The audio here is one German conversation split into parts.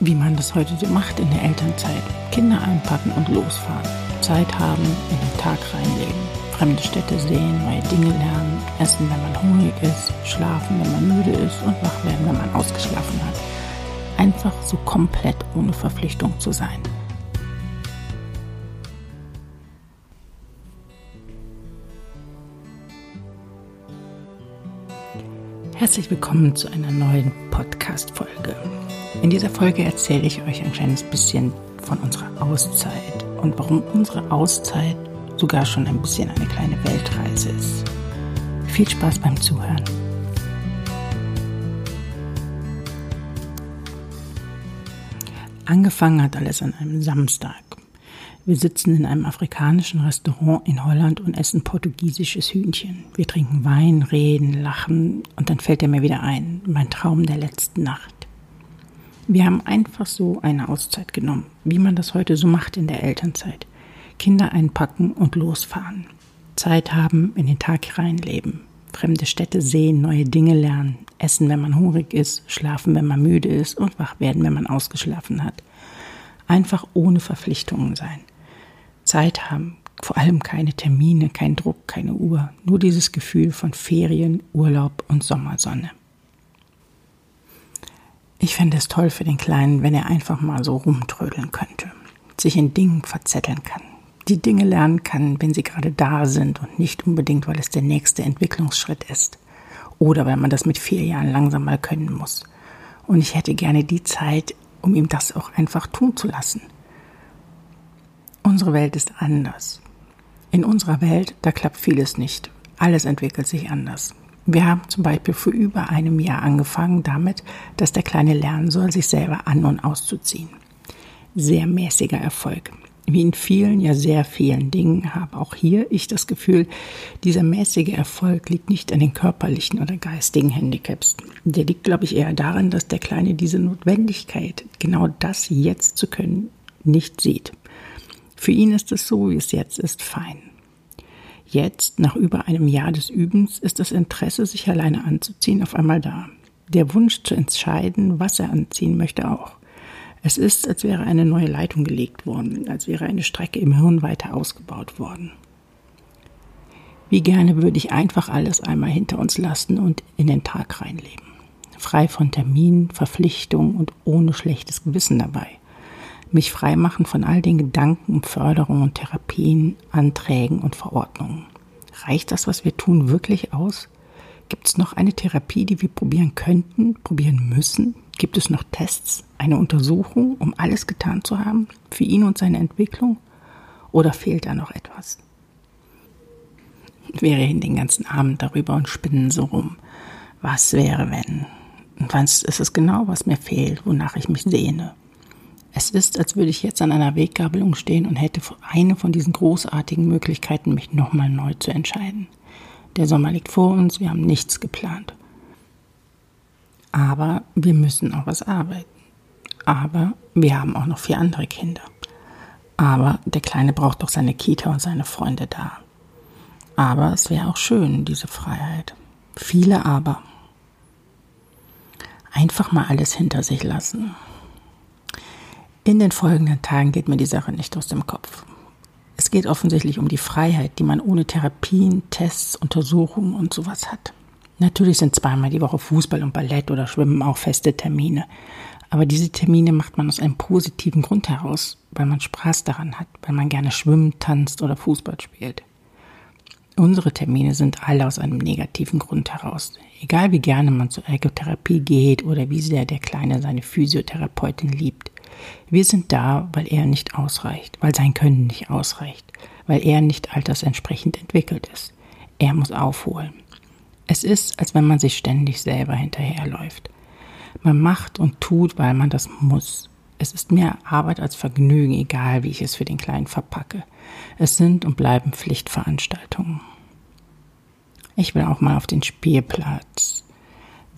wie man das heute so macht in der Elternzeit. Kinder einpacken und losfahren. Zeit haben, in den Tag reinlegen. Fremde Städte sehen, neue Dinge lernen, essen, wenn man hungrig ist, schlafen, wenn man müde ist und wach werden, wenn man ausgeschlafen hat. Einfach so komplett ohne Verpflichtung zu sein. Herzlich willkommen zu einer neuen Podcast-Folge. In dieser Folge erzähle ich euch ein kleines bisschen von unserer Auszeit und warum unsere Auszeit sogar schon ein bisschen eine kleine Weltreise ist. Viel Spaß beim Zuhören. Angefangen hat alles an einem Samstag. Wir sitzen in einem afrikanischen Restaurant in Holland und essen portugiesisches Hühnchen. Wir trinken Wein, reden, lachen und dann fällt er mir wieder ein, mein Traum der letzten Nacht. Wir haben einfach so eine Auszeit genommen, wie man das heute so macht in der Elternzeit. Kinder einpacken und losfahren. Zeit haben, in den Tag reinleben. Fremde Städte sehen, neue Dinge lernen. Essen, wenn man hungrig ist, schlafen, wenn man müde ist und wach werden, wenn man ausgeschlafen hat. Einfach ohne Verpflichtungen sein. Zeit haben, vor allem keine Termine, kein Druck, keine Uhr, nur dieses Gefühl von Ferien, Urlaub und Sommersonne. Ich fände es toll für den Kleinen, wenn er einfach mal so rumtrödeln könnte, sich in Dingen verzetteln kann, die Dinge lernen kann, wenn sie gerade da sind und nicht unbedingt, weil es der nächste Entwicklungsschritt ist oder weil man das mit vier Jahren langsam mal können muss. Und ich hätte gerne die Zeit, um ihm das auch einfach tun zu lassen. Unsere Welt ist anders. In unserer Welt, da klappt vieles nicht. Alles entwickelt sich anders. Wir haben zum Beispiel vor über einem Jahr angefangen damit, dass der Kleine lernen soll, sich selber an und auszuziehen. Sehr mäßiger Erfolg. Wie in vielen, ja sehr vielen Dingen habe auch hier ich das Gefühl, dieser mäßige Erfolg liegt nicht an den körperlichen oder geistigen Handicaps. Der liegt, glaube ich, eher daran, dass der Kleine diese Notwendigkeit, genau das jetzt zu können, nicht sieht. Für ihn ist es so, wie es jetzt ist, fein. Jetzt, nach über einem Jahr des Übens, ist das Interesse, sich alleine anzuziehen, auf einmal da. Der Wunsch zu entscheiden, was er anziehen möchte, auch. Es ist, als wäre eine neue Leitung gelegt worden, als wäre eine Strecke im Hirn weiter ausgebaut worden. Wie gerne würde ich einfach alles einmal hinter uns lassen und in den Tag reinleben. Frei von Terminen, Verpflichtungen und ohne schlechtes Gewissen dabei. Mich freimachen von all den Gedanken, Förderungen, Therapien, Anträgen und Verordnungen. Reicht das, was wir tun, wirklich aus? Gibt es noch eine Therapie, die wir probieren könnten, probieren müssen? Gibt es noch Tests, eine Untersuchung, um alles getan zu haben für ihn und seine Entwicklung? Oder fehlt da noch etwas? Wir reden den ganzen Abend darüber und spinnen so rum. Was wäre, wenn? Und was ist es genau, was mir fehlt, wonach ich mich sehne? Es ist, als würde ich jetzt an einer Weggabelung stehen und hätte eine von diesen großartigen Möglichkeiten, mich nochmal neu zu entscheiden. Der Sommer liegt vor uns, wir haben nichts geplant. Aber wir müssen auch was arbeiten. Aber wir haben auch noch vier andere Kinder. Aber der Kleine braucht doch seine Kita und seine Freunde da. Aber es wäre auch schön, diese Freiheit. Viele Aber. Einfach mal alles hinter sich lassen. In den folgenden Tagen geht mir die Sache nicht aus dem Kopf. Es geht offensichtlich um die Freiheit, die man ohne Therapien, Tests, Untersuchungen und sowas hat. Natürlich sind zweimal die Woche Fußball und Ballett oder Schwimmen auch feste Termine. Aber diese Termine macht man aus einem positiven Grund heraus, weil man Spaß daran hat, weil man gerne schwimmt, tanzt oder Fußball spielt. Unsere Termine sind alle aus einem negativen Grund heraus. Egal wie gerne man zur Ergotherapie geht oder wie sehr der Kleine seine Physiotherapeutin liebt. Wir sind da, weil er nicht ausreicht, weil sein Können nicht ausreicht, weil er nicht altersentsprechend entwickelt ist. Er muss aufholen. Es ist, als wenn man sich ständig selber hinterherläuft. Man macht und tut, weil man das muss. Es ist mehr Arbeit als Vergnügen, egal wie ich es für den Kleinen verpacke. Es sind und bleiben Pflichtveranstaltungen. Ich will auch mal auf den Spielplatz.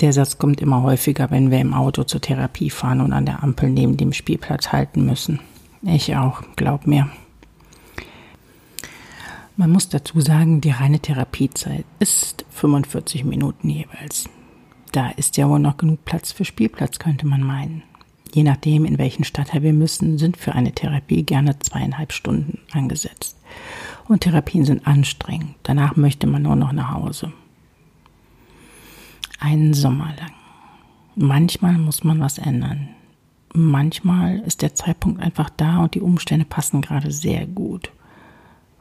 Der Satz kommt immer häufiger, wenn wir im Auto zur Therapie fahren und an der Ampel neben dem Spielplatz halten müssen. Ich auch, glaub mir. Man muss dazu sagen, die reine Therapiezeit ist 45 Minuten jeweils. Da ist ja wohl noch genug Platz für Spielplatz, könnte man meinen. Je nachdem, in welchen Stadtteil wir müssen, sind für eine Therapie gerne zweieinhalb Stunden angesetzt. Und Therapien sind anstrengend. Danach möchte man nur noch nach Hause. Einen Sommer lang. Manchmal muss man was ändern. Manchmal ist der Zeitpunkt einfach da und die Umstände passen gerade sehr gut.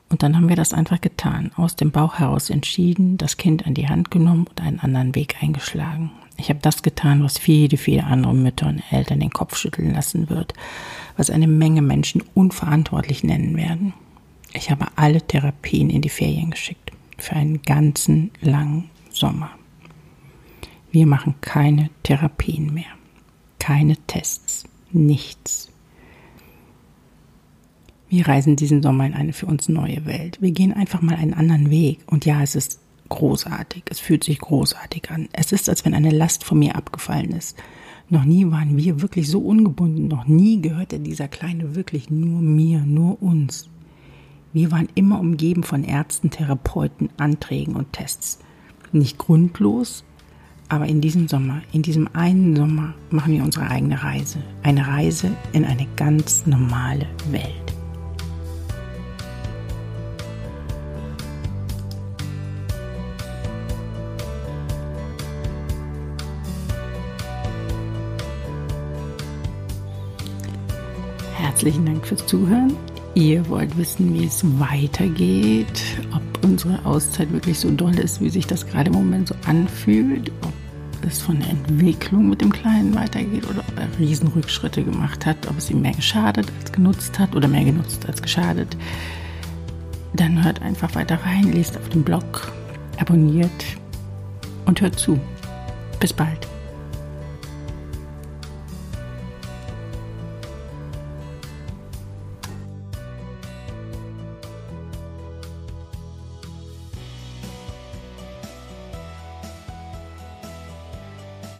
Und dann haben wir das einfach getan, aus dem Bauch heraus entschieden, das Kind an die Hand genommen und einen anderen Weg eingeschlagen. Ich habe das getan, was viele, viele andere Mütter und Eltern den Kopf schütteln lassen wird, was eine Menge Menschen unverantwortlich nennen werden. Ich habe alle Therapien in die Ferien geschickt, für einen ganzen langen Sommer. Wir machen keine Therapien mehr, keine Tests, nichts. Wir reisen diesen Sommer in eine für uns neue Welt. Wir gehen einfach mal einen anderen Weg. Und ja, es ist großartig. Es fühlt sich großartig an. Es ist, als wenn eine Last von mir abgefallen ist. Noch nie waren wir wirklich so ungebunden. Noch nie gehörte dieser Kleine wirklich nur mir, nur uns. Wir waren immer umgeben von Ärzten, Therapeuten, Anträgen und Tests. Nicht grundlos, aber in diesem Sommer, in diesem einen Sommer, machen wir unsere eigene Reise. Eine Reise in eine ganz normale Welt. Herzlichen Dank fürs Zuhören. Ihr wollt wissen, wie es weitergeht, ob unsere Auszeit wirklich so doll ist, wie sich das gerade im Moment so anfühlt, ob es von der Entwicklung mit dem Kleinen weitergeht oder ob er Riesenrückschritte gemacht hat, ob es ihm mehr geschadet als genutzt hat oder mehr genutzt als geschadet. Dann hört einfach weiter rein, lest auf dem Blog, abonniert und hört zu. Bis bald.